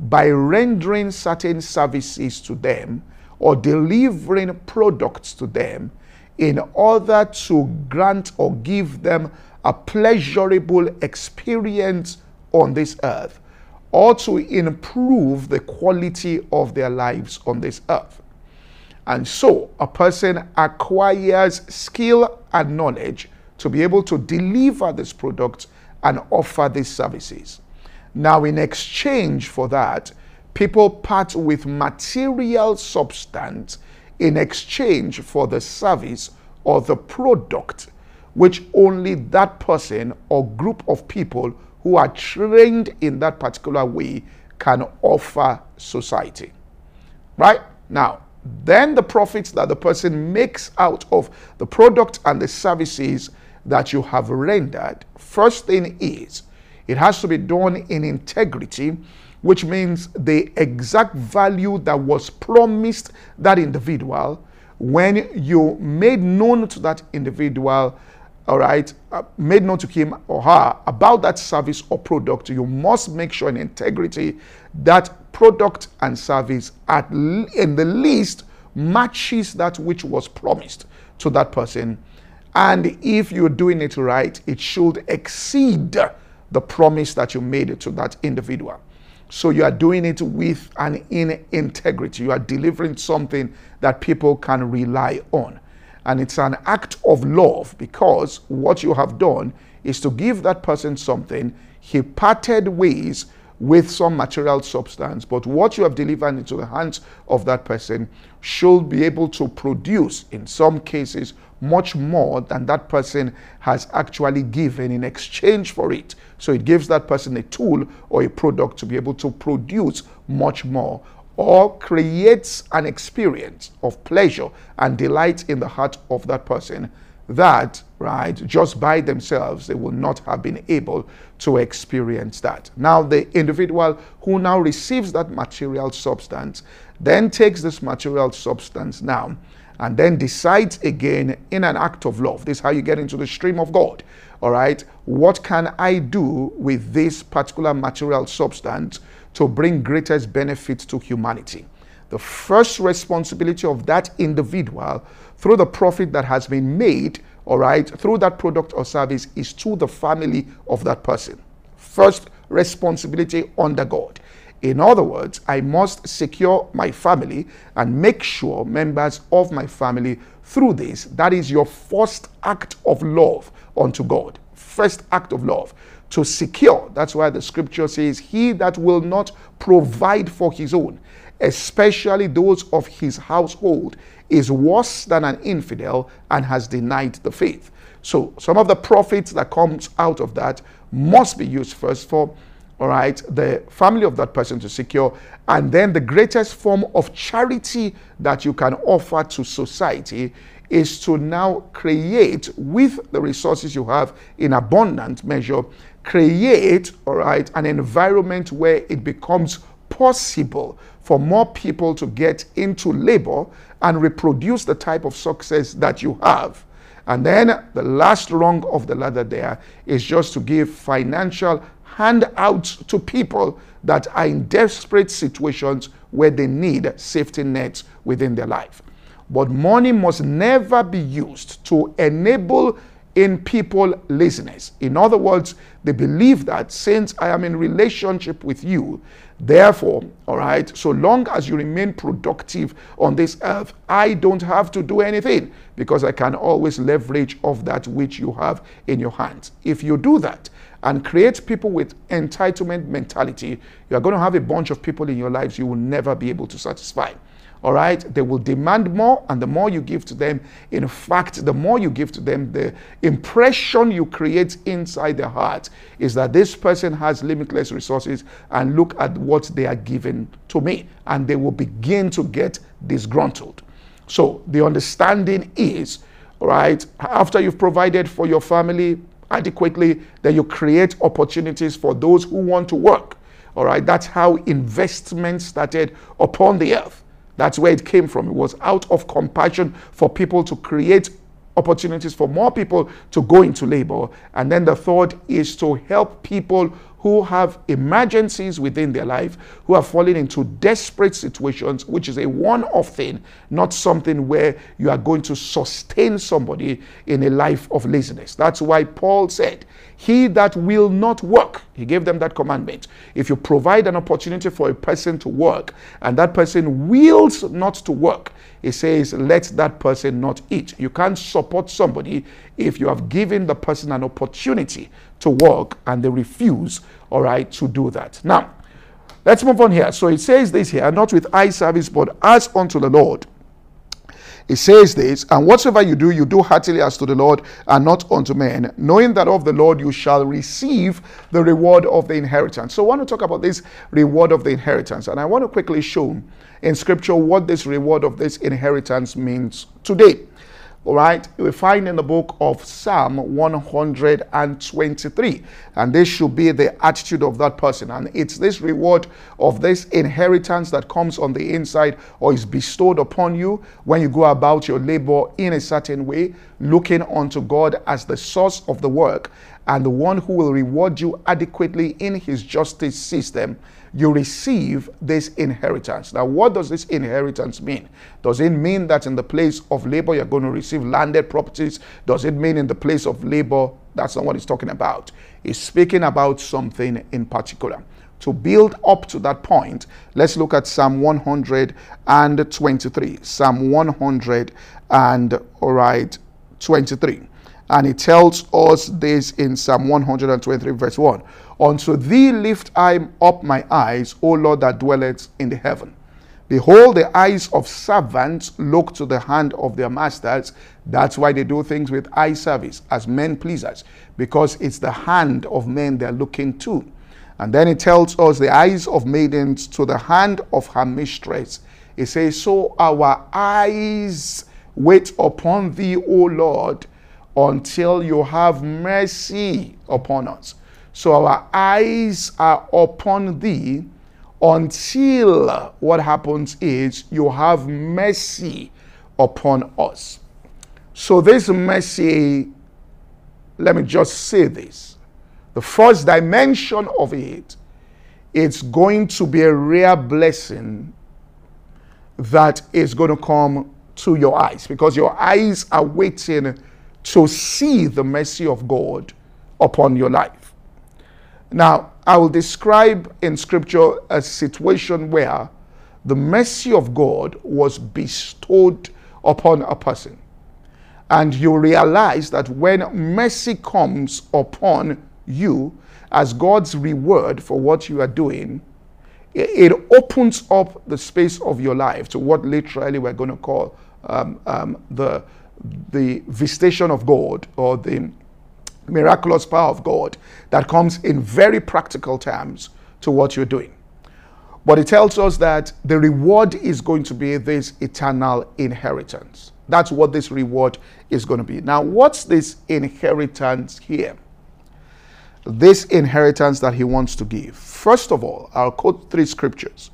B: by rendering certain services to them or delivering products to them in order to grant or give them a pleasurable experience on this earth or to improve the quality of their lives on this earth. And so a person acquires skill and knowledge to be able to deliver this product and offer these services. Now, in exchange for that, people part with material substance in exchange for the service or the product which only that person or group of people who are trained in that particular way can offer society. Right? Now, then the profits that the person makes out of the product and the services that you have rendered, first thing is it has to be done in integrity, which means the exact value that was promised that individual when you made known to that individual all right, uh, made known to him or her about that service or product, you must make sure in integrity that product and service at in the least matches that which was promised to that person. And if you're doing it right, it should exceed the promise that you made to that individual. So you are doing it with an in integrity. You are delivering something that people can rely on. And it's an act of love because what you have done is to give that person something. He parted ways with some material substance, but what you have delivered into the hands of that person should be able to produce, in some cases, much more than that person has actually given in exchange for it. So it gives that person a tool or a product to be able to produce much more or creates an experience of pleasure and delight in the heart of that person that, right, just by themselves, they will not have been able to experience that. Now, the individual who now receives that material substance then takes this material substance now and then decides again in an act of love. This is how you get into the stream of God. All right, what can I do with this particular material substance to bring greatest benefit to humanity? The first responsibility of that individual through the profit that has been made, all right, through that product or service is to the family of that person. First responsibility under God. In other words, I must secure my family and make sure members of my family through this. That is your first act of love unto God. First act of love to secure. That's why the scripture says, He that will not provide for his own, especially those of his household, is worse than an infidel and has denied the faith. So some of the profits that comes out of that must be used first for all right, the family of that person to secure. And then the greatest form of charity that you can offer to society is to now create with the resources you have in abundant measure, create, all right, an environment where it becomes possible for more people to get into labor and reproduce the type of success that you have. And then the last rung of the ladder there is just to give financial handouts to people that are in desperate situations where they need safety nets within their life. But money must never be used to enable in people laziness. In other words, they believe that since I am in relationship with you, therefore, all right, so long as you remain productive on this earth, I don't have to do anything because I can always leverage of that which you have in your hands. If you do that and create people with entitlement mentality, you are going to have a bunch of people in your lives you will never be able to satisfy all right? They will demand more and the more you give to them in fact the more you give to them the impression you create inside their heart is that this person has limitless resources and look at what they are giving to me and they will begin to get disgruntled. So the understanding is all right after you've provided for your family adequately then you create opportunities for those who want to work. All right? That's how investment started upon the earth that's where it came from. It was out of compassion for people to create opportunities for more people to go into labor. And then the third is to help people who have emergencies within their life, who are falling into desperate situations, which is a one off thing, not something where you are going to sustain somebody in a life of laziness. That's why Paul said, He that will not work, he gave them that commandment. If you provide an opportunity for a person to work and that person wills not to work, he says, let that person not eat. You can't support somebody if you have given the person an opportunity to work and they refuse all right, to do that. Now, let's move on here. So it says this here, not with eye service, but as unto the Lord. It says this, and whatsoever you do, you do heartily as to the Lord and not unto men, knowing that of the Lord you shall receive the reward of the inheritance. So I want to talk about this reward of the inheritance, and I want to quickly show in scripture what this reward of this inheritance means today. All right, we find in the book of Psalm 123, and this should be the attitude of that person. And it's this reward of this inheritance that comes on the inside or is bestowed upon you when you go about your labor in a certain way, looking unto God as the source of the work and the one who will reward you adequately in his justice system you receive this inheritance. Now, what does this inheritance mean? Does it mean that in the place of labor you're going to receive landed properties? Does it mean in the place of labor? That's not what he's talking about. He's speaking about something in particular. To build up to that point, let's look at Psalm 123. Psalm 100 and all right, 23. And it tells us this in Psalm 123, verse 1. Unto thee lift I up my eyes, O Lord that dwelleth in the heaven. Behold, the eyes of servants look to the hand of their masters. That's why they do things with eye service as men pleasers, because it's the hand of men they're looking to. And then it tells us the eyes of maidens to the hand of her mistress. It says, So our eyes wait upon thee, O Lord, until you have mercy upon us. So our eyes are upon thee until what happens is you have mercy upon us. So this mercy, let me just say this. The first dimension of it, it's going to be a rare blessing that is going to come to your eyes because your eyes are waiting to see the mercy of God upon your life. Now, I will describe in scripture a situation where the mercy of God was bestowed upon a person. And you realize that when mercy comes upon you as God's reward for what you are doing, it, opens up the space of your life to what literally we're going to call um, um, the, the visitation of God or the miraculous power of God that comes in very practical terms to what you're doing. But it tells us that the reward is going to be this eternal inheritance. That's what this reward is going to be. Now, what's this inheritance here? This inheritance that he wants to give. First of all, I'll quote three scriptures.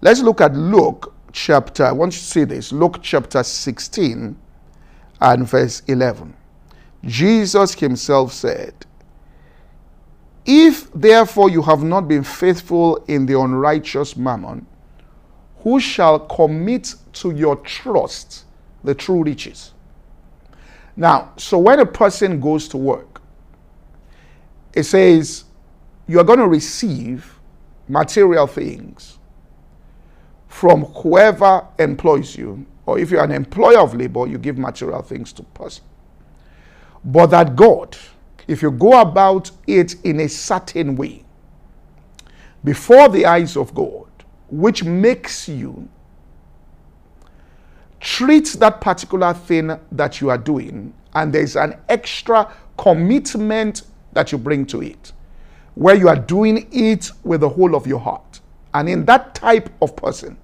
B: Let's look at Luke chapter, I want you to see this, Luke chapter 16 and verse 11. Jesus himself said, If therefore you have not been faithful in the unrighteous mammon, who shall commit to your trust the true riches? Now, so when a person goes to work, it says you are going to receive material things from whoever employs you, or if you're an employer of labor, you give material things to person. But that God, if you go about it in a certain way, before the eyes of God, which makes you treat that particular thing that you are doing, and there's an extra commitment that you bring to it, where you are doing it with the whole of your heart. And in that type of person,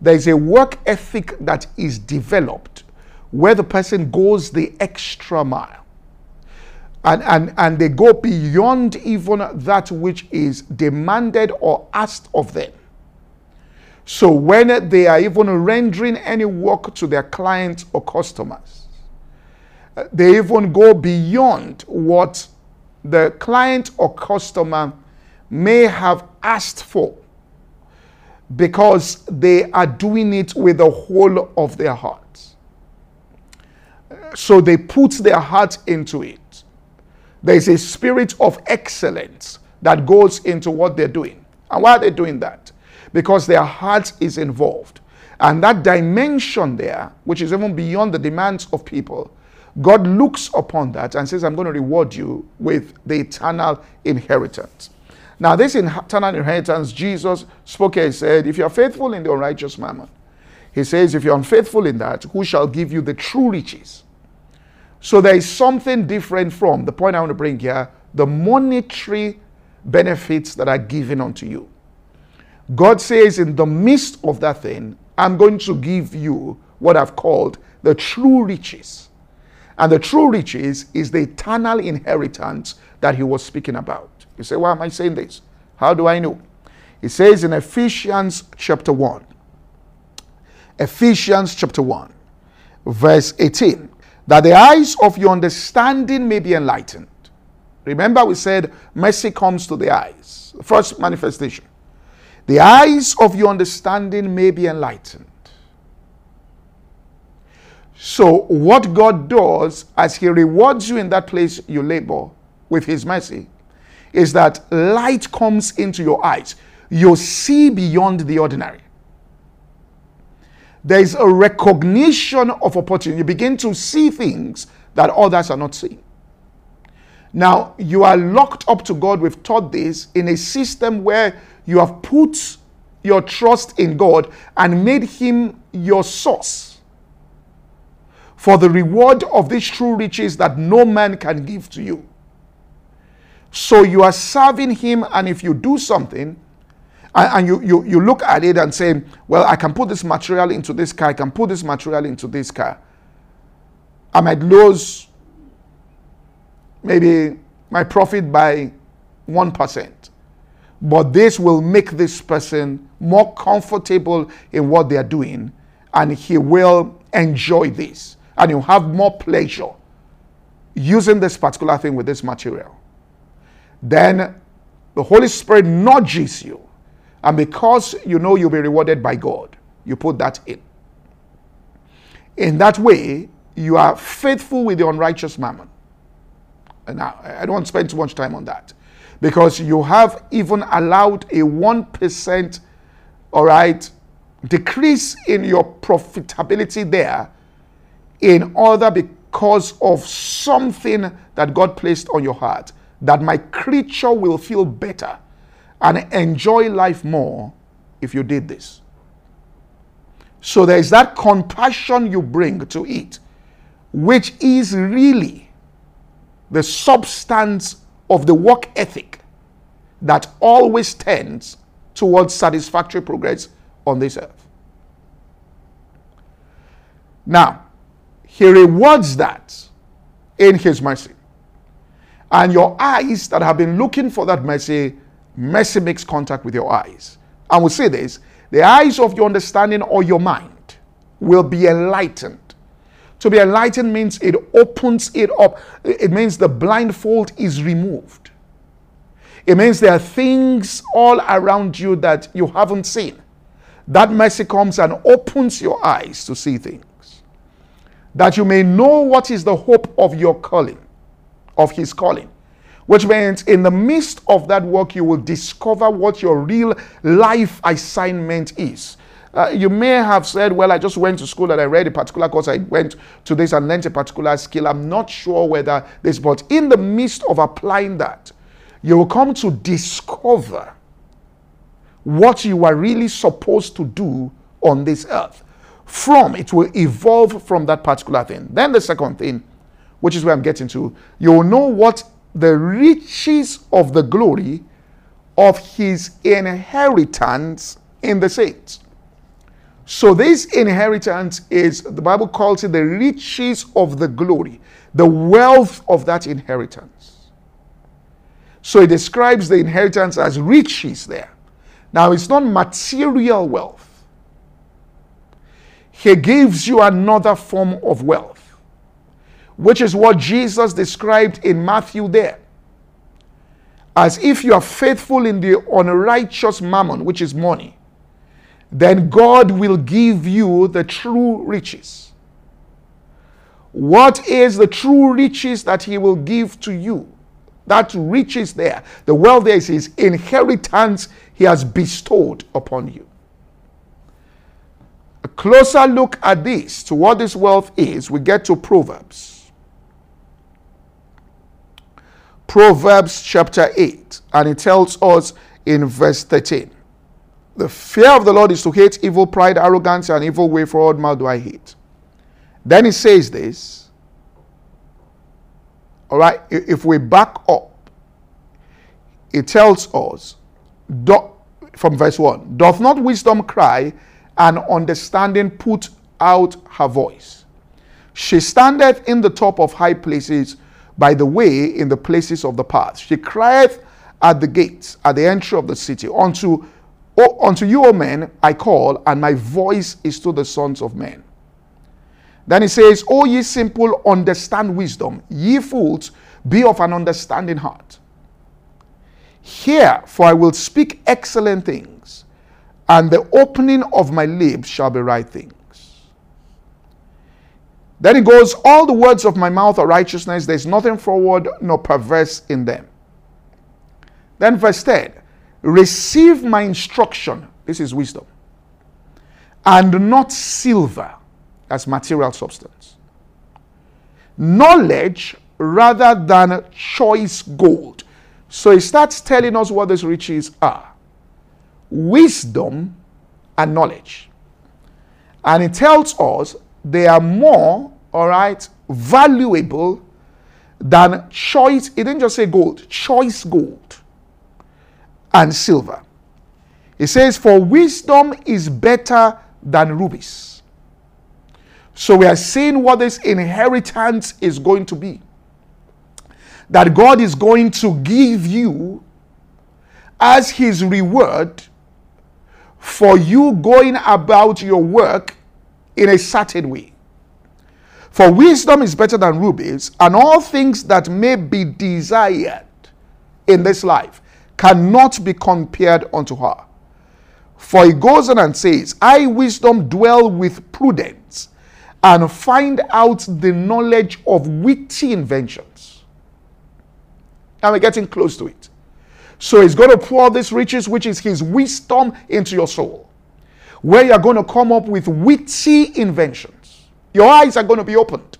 B: there is a work ethic that is developed where the person goes the extra mile and, and, and they go beyond even that which is demanded or asked of them. So when they are even rendering any work to their clients or customers, uh, they even go beyond what the client or customer may have asked for because they are doing it with the whole of their heart. Uh, so they put their heart into it. There is a spirit of excellence that goes into what they're doing. And why are they doing that? Because their heart is involved. And that dimension there, which is even beyond the demands of people, God looks upon that and says, I'm going to reward you with the eternal inheritance. Now, this eternal inheritance, Jesus spoke and said, If you are faithful in the unrighteous mammon, he says, If you're unfaithful in that, who shall give you the true riches? So there is something different from the point I want to bring here the monetary benefits that are given unto you. God says, in the midst of that thing, I'm going to give you what I've called the true riches. And the true riches is the eternal inheritance that he was speaking about. You say, why am I saying this? How do I know? It says in Ephesians chapter 1, Ephesians chapter 1, verse 18, that the eyes of your understanding may be enlightened. Remember, we said mercy comes to the eyes. First manifestation. The eyes of your understanding may be enlightened. So, what God does as He rewards you in that place you labor with His mercy is that light comes into your eyes. You see beyond the ordinary. There is a recognition of opportunity. You begin to see things that others are not seeing. Now, you are locked up to God. We've taught this in a system where you have put your trust in God and made Him your source for the reward of these true riches that no man can give to you. So you are serving Him, and if you do something, and, you, you, you look at it and say, Well, I can put this material into this car, I can put this material into this car. I might lose maybe my profit by 1%. But this will make this person more comfortable in what they are doing, and he will enjoy this, and he'll have more pleasure using this particular thing with this material. Then the Holy Spirit nudges you, and because you know you'll be rewarded by God, you put that in. In that way, you are faithful with the unrighteous mammon. And I, I don't want to spend too much time on that because you have even allowed a 1%, all right, decrease in your profitability there in order because of something that God placed on your heart that my creature will feel better and enjoy life more if you did this. So there is that compassion you bring to it, which is really the substance of the work ethic that always tends towards satisfactory progress on this earth. Now, he rewards that in his mercy. And your eyes that have been looking for that mercy, mercy makes contact with your eyes. And we'll say this the eyes of your understanding or your mind will be enlightened to be enlightened means it opens it up. It means the blindfold is removed. It means there are things all around you that you haven't seen. That mercy comes and opens your eyes to see things. That you may know what is the hope of your calling, of his calling. Which means in the midst of that work, you will discover what your real life assignment is. Uh, you may have said, Well, I just went to school and I read a particular course, I went to this and learned a particular skill. I'm not sure whether this, but in the midst of applying that, you will come to discover what you are really supposed to do on this earth. From it will evolve from that particular thing. Then the second thing, which is where I'm getting to, you will know what the riches of the glory of his inheritance in the saints. So this inheritance is, the Bible calls it the riches of the glory, the wealth of that inheritance. So it describes the inheritance as riches there. Now it's not material wealth. He gives you another form of wealth, which is what Jesus described in Matthew there. As if you are faithful in the unrighteous mammon, which is money then God will give you the true riches. What is the true riches that He will give to you? That riches there, the wealth there is His inheritance He has bestowed upon you. A closer look at this, to what this wealth is, we get to Proverbs. Proverbs chapter 8, and it tells us in verse 13 The fear of the Lord is to hate evil, pride, arrogance, and evil way forward mouth do I hate. Then he says this. All right, if we back up, it tells us do, from verse 1 Doth not wisdom cry, and understanding put out her voice? She standeth in the top of high places by the way in the places of the path. She crieth at the gates, at the entry of the city. Unto, oh, unto you, O men, I call, and my voice is to the sons of men. Then he says, O ye simple, understand wisdom. Ye fools, be of an understanding heart. Hear, for I will speak excellent things, and the opening of my lips shall be right things. Then it goes, All the words of my mouth are righteousness. There's nothing forward nor perverse in them. Then verse 10 Receive my instruction. This is wisdom. And not silver as material substance. Knowledge rather than choice gold. So he starts telling us what these riches are wisdom and knowledge. And he tells us they are more all right, valuable than choice. He didn't just say gold, choice gold and silver. He says, For wisdom is better than rubies. So we are seeing what this inheritance is going to be. That God is going to give you as his reward for you going about your work in a certain way. For wisdom is better than rubies, and all things that may be desired in this life cannot be compared unto her. For he goes on and says, I, wisdom, dwell with prudence and find out the knowledge of witty inventions. And we're getting close to it. So he's going to pour this riches, which is his wisdom, into your soul, where you're going to come up with witty inventions. Your eyes are going to be opened.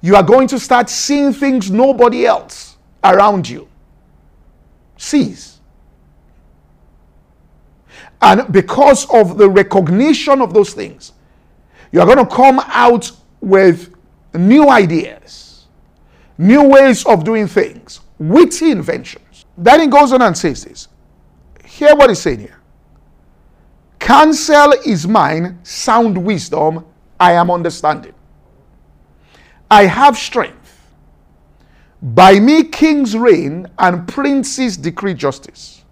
B: You are going to start seeing things nobody else around you sees. And because of the recognition of those things, you are going to come out with new ideas, new ways of doing things, witty inventions. Then he goes on and says this. Hear what he's saying here. Counsel is mine, sound wisdom, I am understanding. I have strength. By me kings reign and princes decree justice.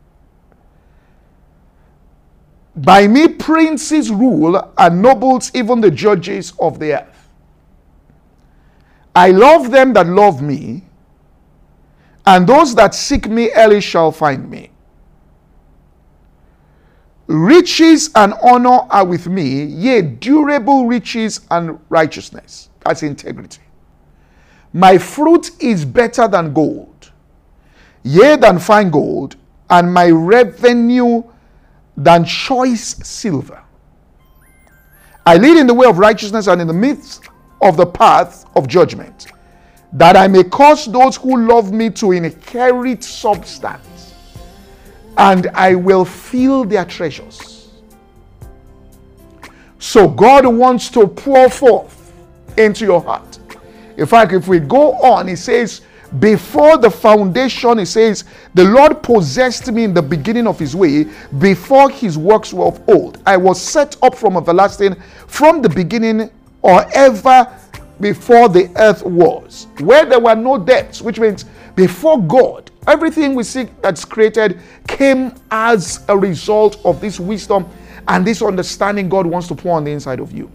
B: By me princes rule and nobles even the judges of the earth. I love them that love me, and those that seek me early shall find me. Riches and honor are with me, yea, durable riches and righteousness. That's integrity. My fruit is better than gold, yea, than fine gold, and my revenue than choice silver. I lead in the way of righteousness and in the midst of the path of judgment, that I may cause those who love me to inherit substance and I will fill their treasures. So God wants to pour forth into your heart. In fact, if we go on, he says, before the foundation, he says, the Lord possessed me in the beginning of his way, before his works were of old. I was set up from everlasting, from the beginning, or ever before the earth was, where there were no depths, which means before God, everything we see that's created came as a result of this wisdom and this understanding God wants to pour on the inside of you.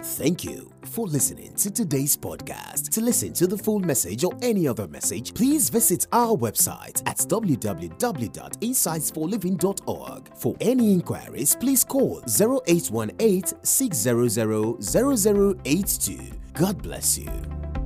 D: Thank you for listening to today's podcast. To listen to the full message or any other message, please visit our website at www.insightsforliving.org. For any inquiries, please call 0818 600 0082. God bless you.